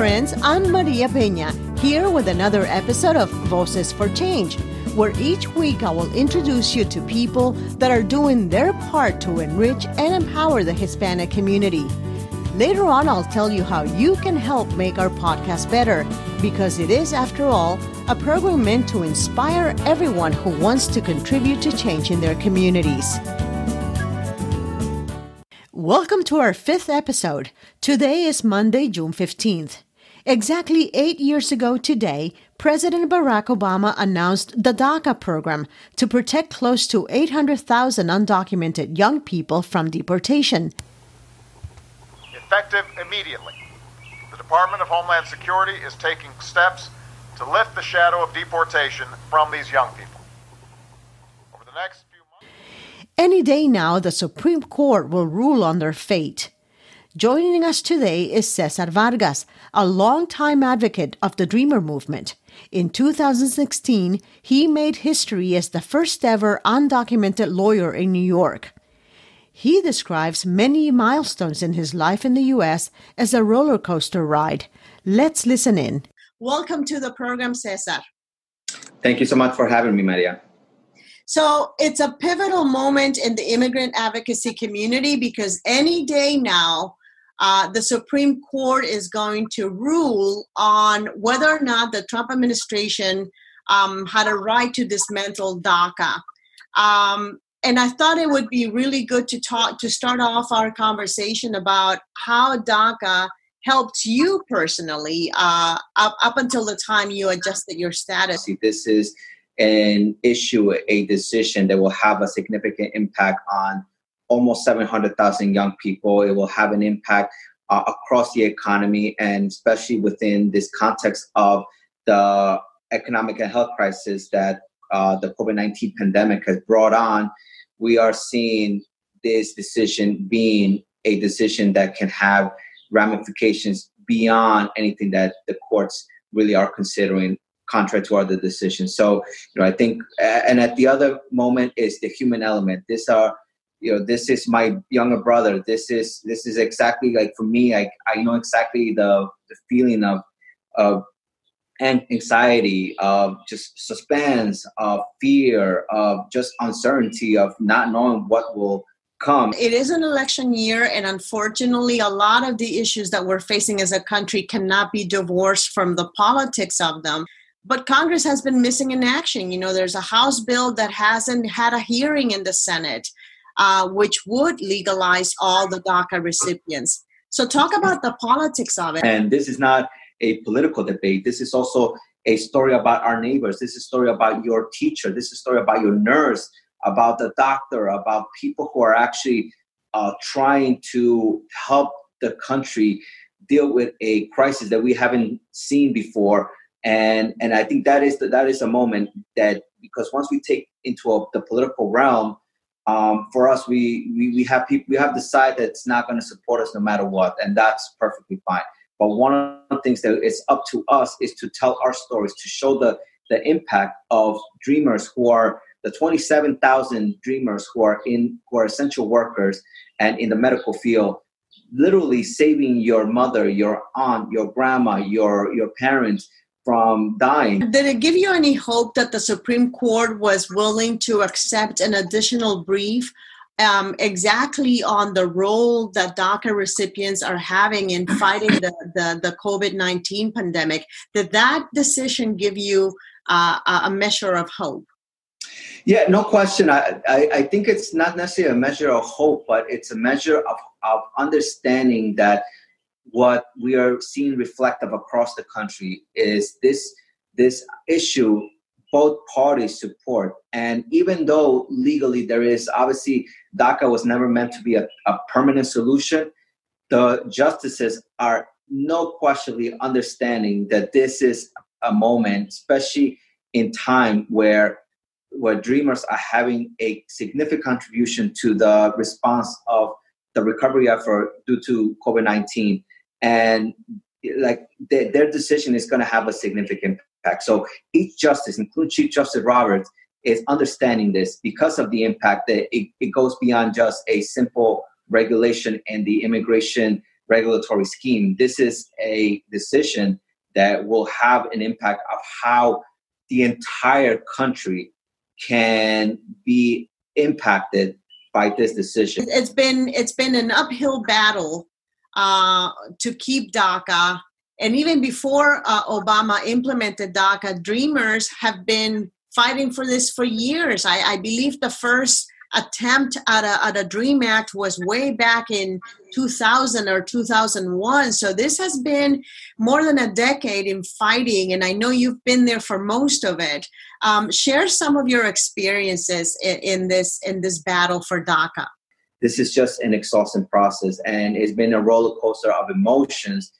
friends. I'm Maria Peña, here with another episode of Voices for Change, where each week I will introduce you to people that are doing their part to enrich and empower the Hispanic community. Later on, I'll tell you how you can help make our podcast better, because it is, after all, a program meant to inspire everyone who wants to contribute to change in their communities. Welcome to our fifth episode. Today is Monday, June 15th. Exactly eight years ago today, President Barack Obama announced the DACA program to protect close to 800,000 undocumented young people from deportation. Effective immediately, the Department of Homeland Security is taking steps to lift the shadow of deportation from these young people. Over the next few months. any day now, the Supreme Court will rule on their fate. Joining us today is Cesar Vargas, a longtime advocate of the Dreamer movement. In 2016, he made history as the first ever undocumented lawyer in New York. He describes many milestones in his life in the U.S. as a roller coaster ride. Let's listen in. Welcome to the program, Cesar. Thank you so much for having me, Maria. So it's a pivotal moment in the immigrant advocacy community because any day now, uh, the Supreme Court is going to rule on whether or not the Trump administration um, had a right to dismantle DACA. Um, and I thought it would be really good to talk to start off our conversation about how DACA helped you personally uh, up, up until the time you adjusted your status. This is an issue a decision that will have a significant impact on almost 700,000 young people. It will have an impact uh, across the economy and especially within this context of the economic and health crisis that uh, the COVID 19 pandemic has brought on. We are seeing this decision being a decision that can have ramifications beyond anything that the courts really are considering contrary to other decisions. So, you know, I think, and at the other moment is the human element. This are, you know, this is my younger brother. This is this is exactly like for me. like I know exactly the the feeling of of and anxiety, of just suspense, of fear, of just uncertainty, of not knowing what will come. It is an election year, and unfortunately, a lot of the issues that we're facing as a country cannot be divorced from the politics of them but Congress has been missing in action. You know, there's a House bill that hasn't had a hearing in the Senate, uh, which would legalize all the DACA recipients. So, talk about the politics of it. And this is not a political debate. This is also a story about our neighbors. This is a story about your teacher. This is a story about your nurse, about the doctor, about people who are actually uh, trying to help the country deal with a crisis that we haven't seen before and and I think that is the, that is a moment that because once we take into a, the political realm, um, for us we, we we have people we have the side that's not going to support us no matter what, and that's perfectly fine. But one of the things that it's up to us is to tell our stories, to show the the impact of dreamers who are the 27,000 dreamers who are in who are essential workers and in the medical field literally saving your mother your aunt your grandma your your parents from dying. Did it give you any hope that the Supreme Court was willing to accept an additional brief um, exactly on the role that DACA recipients are having in fighting the, the, the COVID 19 pandemic? Did that decision give you uh, a measure of hope? Yeah, no question. I, I, I, think it's not necessarily a measure of hope, but it's a measure of, of understanding that what we are seeing reflective across the country is this this issue both parties support. And even though legally there is obviously daca was never meant to be a, a permanent solution the justices are no questionably understanding that this is a moment especially in time where where dreamers are having a significant contribution to the response of the recovery effort due to covid-19 and like their, their decision is going to have a significant impact. So each justice, including Chief Justice Roberts, is understanding this because of the impact that it, it goes beyond just a simple regulation and the immigration regulatory scheme. This is a decision that will have an impact of how the entire country can be impacted by this decision. It's been it's been an uphill battle uh, to keep DACA, and even before uh, Obama implemented DACA, Dreamers have been fighting for this for years. I, I believe the first attempt at a, at a dream act was way back in 2000 or 2001 so this has been more than a decade in fighting and i know you've been there for most of it. Um, share some of your experiences in, in this in this battle for daca this is just an exhausting process and it's been a roller coaster of emotions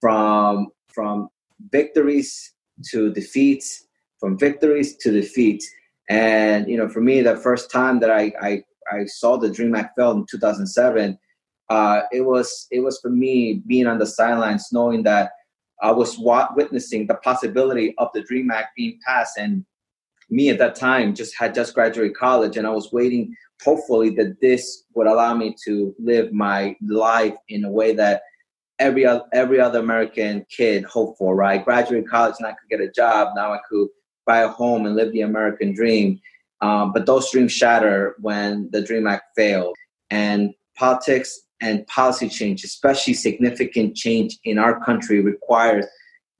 from from victories to defeats from victories to defeats. And you know, for me, the first time that I I, I saw the Dream Act film in 2007, uh, it was it was for me being on the sidelines, knowing that I was witnessing the possibility of the Dream Act being passed, and me at that time just had just graduated college, and I was waiting, hopefully, that this would allow me to live my life in a way that every every other American kid hoped for. Right, graduate college, and I could get a job. Now I could buy a home and live the American dream. Um, but those dreams shatter when the Dream Act failed. And politics and policy change, especially significant change in our country, requires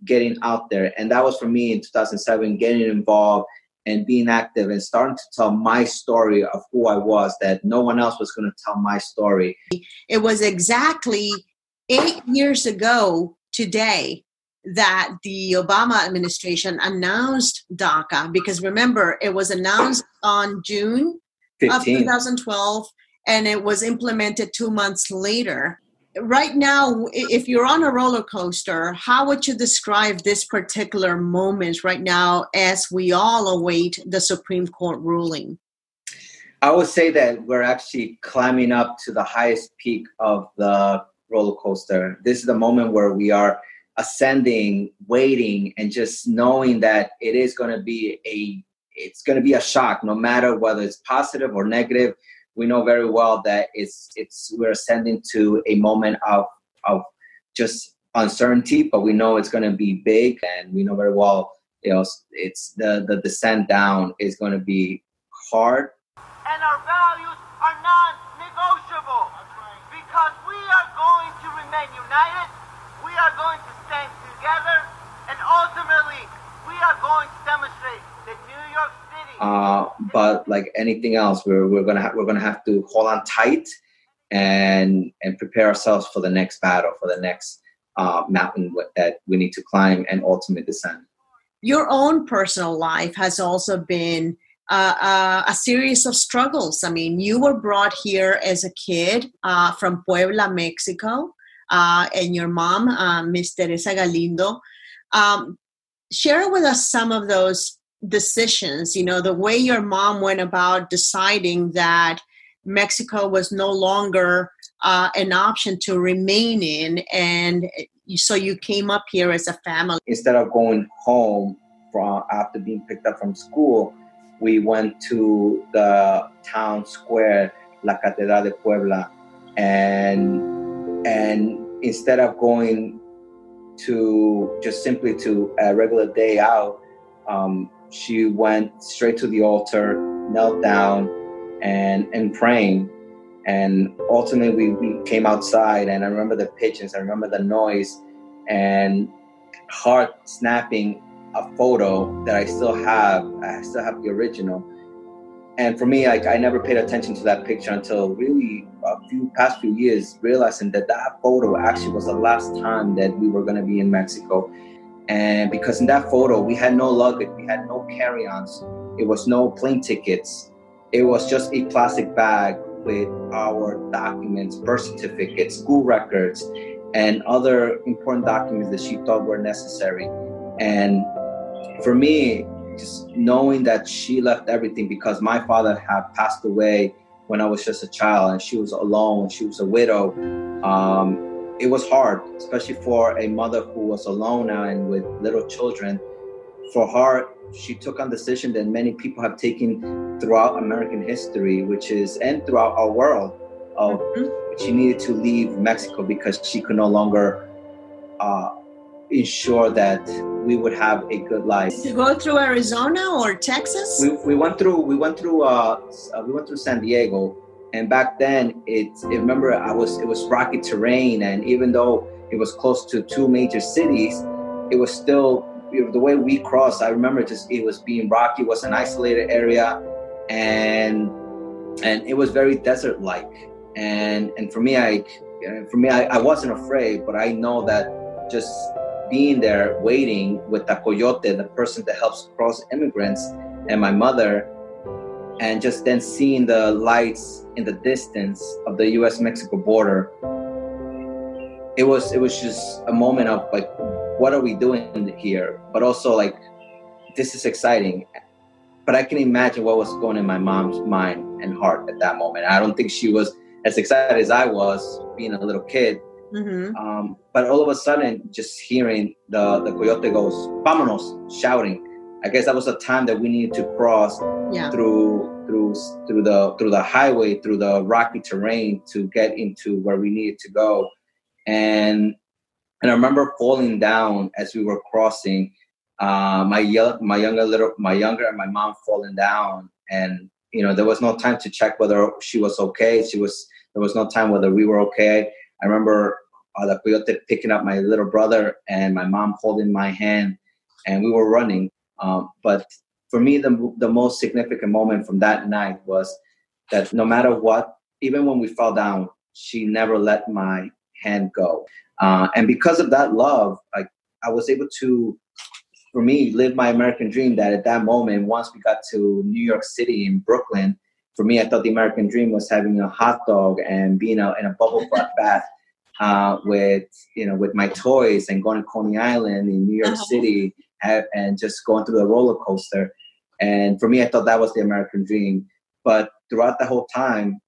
getting out there. And that was for me in 2007, getting involved and being active and starting to tell my story of who I was, that no one else was going to tell my story. It was exactly eight years ago today that the Obama administration announced DACA because remember, it was announced on June 15. of 2012 and it was implemented two months later. Right now, if you're on a roller coaster, how would you describe this particular moment right now as we all await the Supreme Court ruling? I would say that we're actually climbing up to the highest peak of the roller coaster. This is the moment where we are ascending, waiting, and just knowing that it is going to be a it's going to be a shock, no matter whether it's positive or negative. We know very well that it's it's we're ascending to a moment of of just uncertainty, but we know it's going to be big, and we know very well you know it's the the descent down is going to be hard. And our values are non-negotiable because we are going to remain united. We are going to stand together, and ultimately, we are going to demonstrate that New York City. Uh, but like anything else, we're we're gonna ha- we're gonna have to hold on tight and and prepare ourselves for the next battle, for the next uh, mountain that we need to climb and ultimate descent. Your own personal life has also been uh, uh, a series of struggles. I mean, you were brought here as a kid uh, from Puebla, Mexico uh, and your mom, uh, Miss Teresa Galindo. Um, share with us some of those decisions, you know, the way your mom went about deciding that Mexico was no longer uh, an option to remain in. And so you came up here as a family. Instead of going home from after being picked up from school, we went to the town square, La Catedral de Puebla, and and instead of going to just simply to a regular day out um, she went straight to the altar knelt down and and praying. And ultimately we, we came outside and i remember the pigeons i remember the noise and heart snapping a photo that i still have i still have the original. And for me like i never paid attention to that picture until really a few past few years realizing that that photo actually was the last time that we were going to be in mexico and because in that photo we had no luggage we had no carry-ons it was no plane tickets it was just a plastic bag with our documents birth certificates school records and other important documents that she thought were necessary and for me just knowing that she left everything because my father had passed away when I was just a child and she was alone, she was a widow. Um, it was hard, especially for a mother who was alone now and with little children. For her, she took on decision that many people have taken throughout American history, which is and throughout our world, of mm-hmm. she needed to leave Mexico because she could no longer uh, ensure that we would have a good life. To go through Arizona or Texas? We, we went through we went through uh, uh, we went through San Diego, and back then it, remember I was it was rocky terrain, and even though it was close to two major cities, it was still the way we crossed. I remember just it was being rocky, it was an isolated area, and and it was very desert like. And and for me, I for me I, I wasn't afraid, but I know that just being there waiting with the coyote, the person that helps cross immigrants, and my mother, and just then seeing the lights in the distance of the U.S. Mexico border, it was it was just a moment of like, what are we doing here? But also like, this is exciting. But I can imagine what was going in my mom's mind and heart at that moment. I don't think she was as excited as I was being a little kid Mm-hmm. Um, but all of a sudden, just hearing the, the coyote goes, vámonos, shouting. I guess that was a time that we needed to cross yeah. through through through the through the highway, through the rocky terrain to get into where we needed to go. And and I remember falling down as we were crossing. Uh, my my younger little my younger and my mom falling down, and you know there was no time to check whether she was okay. She was there was no time whether we were okay. I remember uh, the coyote picking up my little brother and my mom holding my hand, and we were running. Um, but for me, the, the most significant moment from that night was that no matter what, even when we fell down, she never let my hand go. Uh, and because of that love, like I was able to, for me, live my American dream. That at that moment, once we got to New York City in Brooklyn, for me, I thought the American dream was having a hot dog and being a, in a bubble bath uh, with you know with my toys and going to Coney Island in New York uh-huh. City and just going through the roller coaster. And for me, I thought that was the American dream. But throughout the whole time,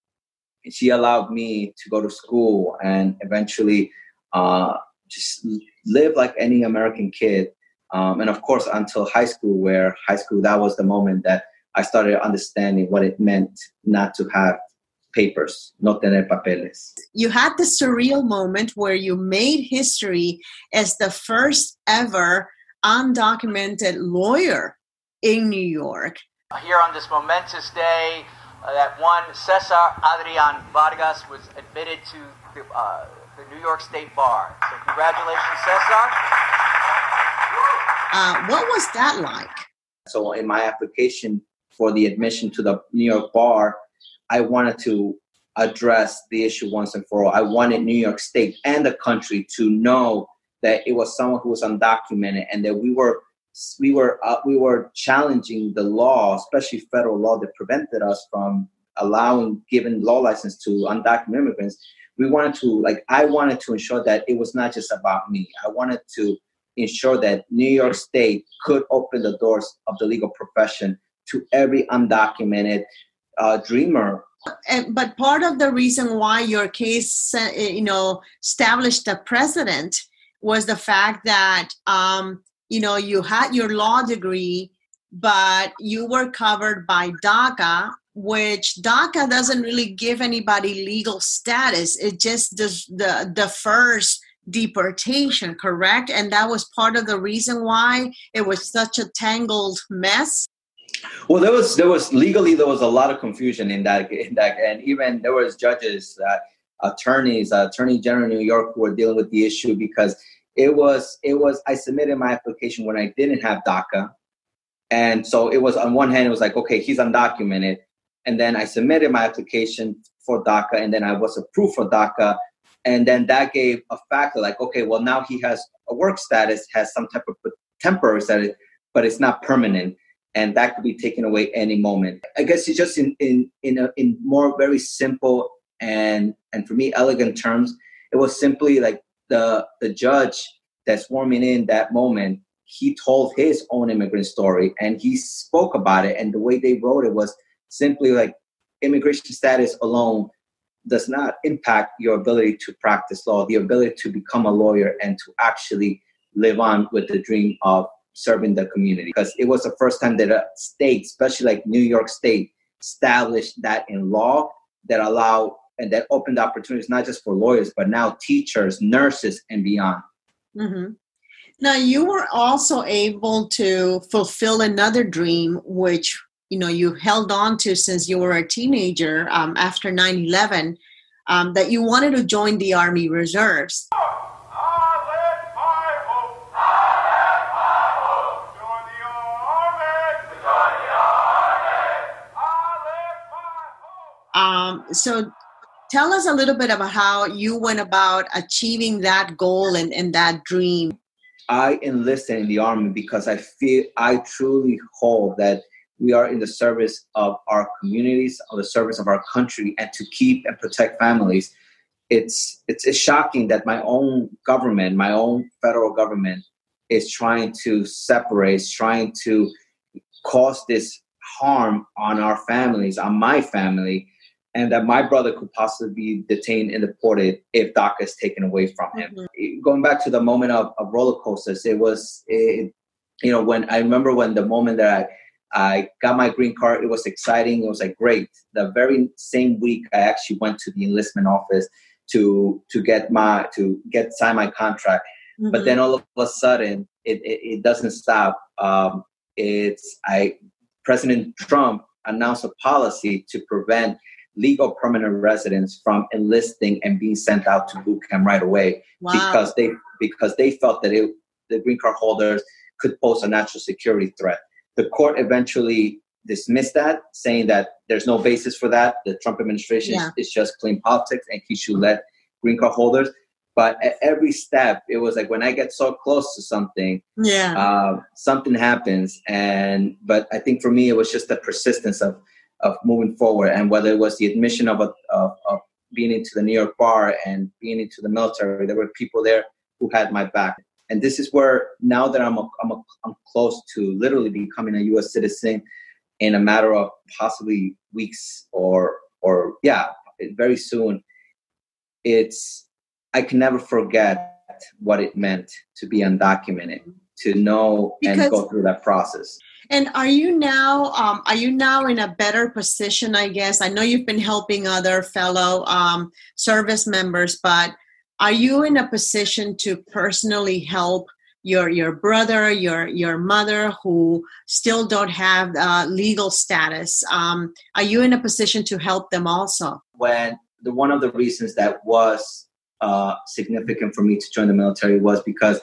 she allowed me to go to school and eventually uh, just live like any American kid. Um, and of course, until high school, where high school, that was the moment that I started understanding what it meant not to have papers, no tener papeles. You had the surreal moment where you made history as the first ever undocumented lawyer in New York. Here on this momentous day, uh, that one Cesar Adrian Vargas was admitted to the, uh, the New York State Bar. So, congratulations, Cesar. Uh, what was that like? So, in my application for the admission to the New York Bar, I wanted to address the issue once and for all. I wanted New York State and the country to know that it was someone who was undocumented and that we were we were uh, we were challenging the law, especially federal law that prevented us from allowing giving law license to undocumented immigrants. We wanted to like I wanted to ensure that it was not just about me. I wanted to ensure that New York State could open the doors of the legal profession to every undocumented uh, dreamer. And, but part of the reason why your case, uh, you know, established a precedent was the fact that, um, you know, you had your law degree, but you were covered by DACA, which DACA doesn't really give anybody legal status. It just does the first deportation, correct? And that was part of the reason why it was such a tangled mess. Well, there was there was legally there was a lot of confusion in that in that, and even there was judges, uh, attorneys, uh, attorney general New York who were dealing with the issue because it was it was I submitted my application when I didn't have DACA, and so it was on one hand it was like okay he's undocumented, and then I submitted my application for DACA, and then I was approved for DACA, and then that gave a factor like okay well now he has a work status has some type of temporary status, but it's not permanent. And that could be taken away any moment. I guess it's just in in in a, in more very simple and and for me elegant terms, it was simply like the the judge that's warming in that moment. He told his own immigrant story and he spoke about it, and the way they wrote it was simply like immigration status alone does not impact your ability to practice law, the ability to become a lawyer and to actually live on with the dream of serving the community because it was the first time that a state, especially like New York State, established that in law that allow and that opened opportunities not just for lawyers but now teachers nurses and beyond mm-hmm. now you were also able to fulfill another dream which you know you held on to since you were a teenager um, after 9-11 um, that you wanted to join the army reserves Um, so tell us a little bit about how you went about achieving that goal and, and that dream. I enlisted in the army because I feel I truly hold that we are in the service of our communities, of the service of our country, and to keep and protect families. It's, it's it's shocking that my own government, my own federal government, is trying to separate, is trying to cause this harm on our families, on my family, and that my brother could possibly be detained and deported if DACA is taken away from him. Mm-hmm. Going back to the moment of, of roller coasters, it was, it, you know, when I remember when the moment that I, I got my green card, it was exciting. It was like great. The very same week, I actually went to the enlistment office to to get my to get sign my contract. Mm-hmm. But then all of a sudden, it, it, it doesn't stop. Um, it's I President Trump announced a policy to prevent legal permanent residents from enlisting and being sent out to boot camp right away wow. because they because they felt that it, the green card holders could pose a national security threat. The court eventually dismissed that, saying that there's no basis for that. The Trump administration yeah. is, is, just clean politics and he should let green card holders. But at every step, it was like when I get so close to something, yeah, uh, something happens. And but I think for me, it was just the persistence of of moving forward. And whether it was the admission of, a, of, of being into the New York bar and being into the military, there were people there who had my back. And this is where now that I'm a, I'm, a, I'm close to literally becoming a U.S. citizen in a matter of possibly weeks or or yeah, very soon. It's I can never forget what it meant to be undocumented, to know because, and go through that process. And are you now um, are you now in a better position? I guess I know you've been helping other fellow um, service members, but are you in a position to personally help your your brother, your your mother, who still don't have uh, legal status? Um, are you in a position to help them also? When the one of the reasons that was uh, significant for me to join the military was because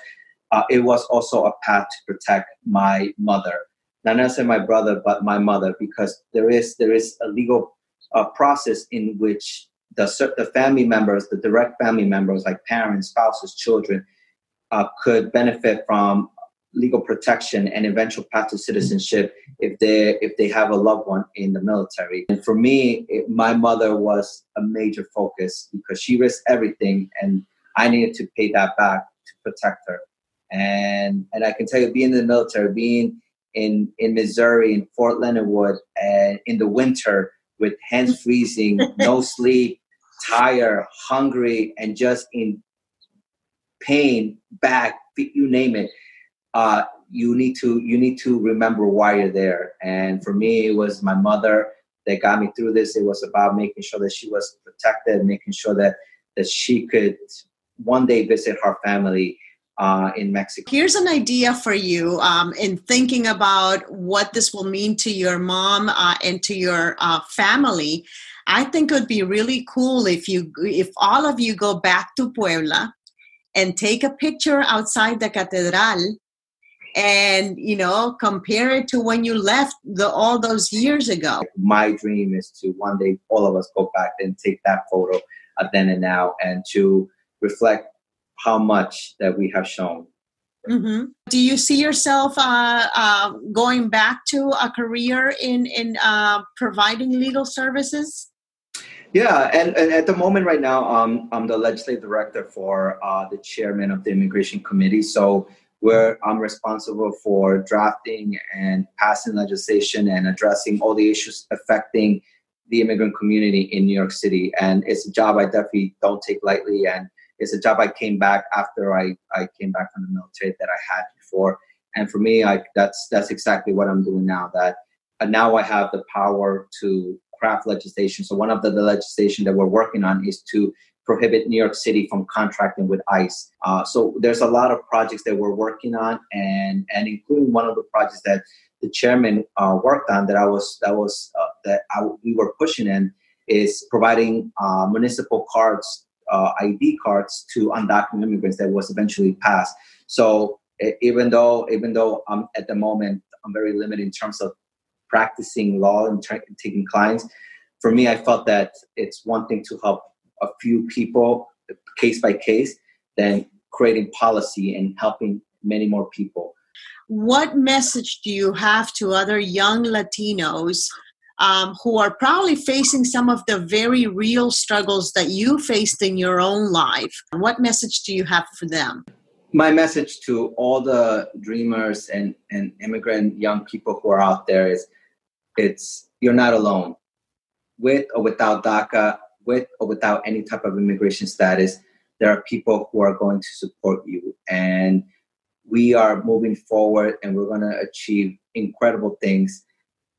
uh, it was also a path to protect my mother not necessarily my brother, but my mother, because there is there is a legal uh, process in which the the family members, the direct family members, like parents, spouses, children, uh, could benefit from legal protection and eventual path to citizenship if they if they have a loved one in the military. And for me, it, my mother was a major focus because she risked everything, and I needed to pay that back to protect her. And and I can tell you, being in the military, being in in Missouri in Fort Leonard Wood and in the winter with hands freezing, no sleep, tired, hungry, and just in pain, back, feet you name it. Uh, you need to you need to remember why you're there. And for me, it was my mother that got me through this. It was about making sure that she was protected, making sure that that she could one day visit her family uh, in Mexico. Here's an idea for you um, in thinking about what this will mean to your mom uh, and to your uh, family. I think it would be really cool if you, if all of you go back to Puebla and take a picture outside the cathedral and you know compare it to when you left the all those years ago my dream is to one day all of us go back and take that photo of then and now and to reflect how much that we have shown. Mm-hmm. Do you see yourself uh, uh, going back to a career in in uh, providing legal services? Yeah, and, and at the moment right now, um, I'm the legislative director for uh, the chairman of the immigration committee. So where I'm responsible for drafting and passing legislation and addressing all the issues affecting the immigrant community in New York City. And it's a job I definitely don't take lightly. And it's a job I came back after I, I came back from the military that I had before. And for me, I, that's that's exactly what I'm doing now. That uh, now I have the power to craft legislation. So one of the, the legislation that we're working on is to prohibit New York City from contracting with ICE. Uh, so there's a lot of projects that we're working on, and and including one of the projects that the chairman uh, worked on that I was that was uh, that I, we were pushing in is providing uh, municipal cards, uh, ID cards to undocumented immigrants that was eventually passed. So even though even though I'm at the moment I'm very limited in terms of practicing law and tra- taking clients, for me I felt that it's one thing to help a few people case by case than creating policy and helping many more people. What message do you have to other young Latinos um, who are probably facing some of the very real struggles that you faced in your own life? What message do you have for them? My message to all the dreamers and, and immigrant young people who are out there is it's you're not alone. With or without DACA, with or without any type of immigration status, there are people who are going to support you. And we are moving forward and we're going to achieve incredible things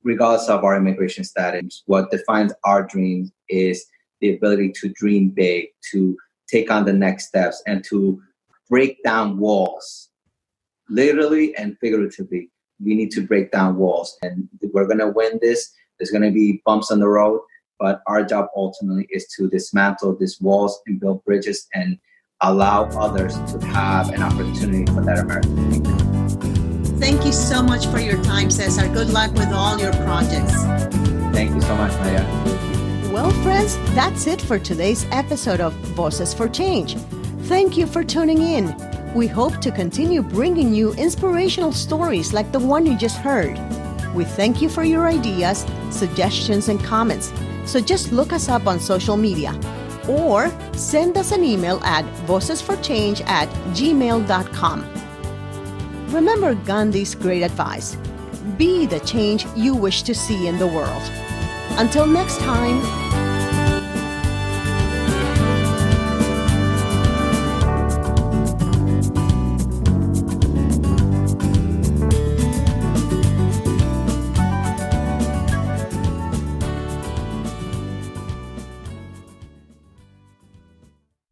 regardless of our immigration status. What defines our dreams is the ability to dream big, to take on the next steps, and to break down walls, literally and figuratively. We need to break down walls, and we're going to win this. There's going to be bumps on the road, but our job ultimately is to dismantle these walls and build bridges and allow others to have an opportunity for that American dream. Thank you so much for your time, Cesar. Good luck with all your projects. Thank you so much, Maya. Well, friends, that's it for today's episode of Voices for Change. Thank you for tuning in. We hope to continue bringing you inspirational stories like the one you just heard. We thank you for your ideas, suggestions, and comments. So just look us up on social media or send us an email at vocesforchange at gmail.com. Remember Gandhi's great advice be the change you wish to see in the world. Until next time,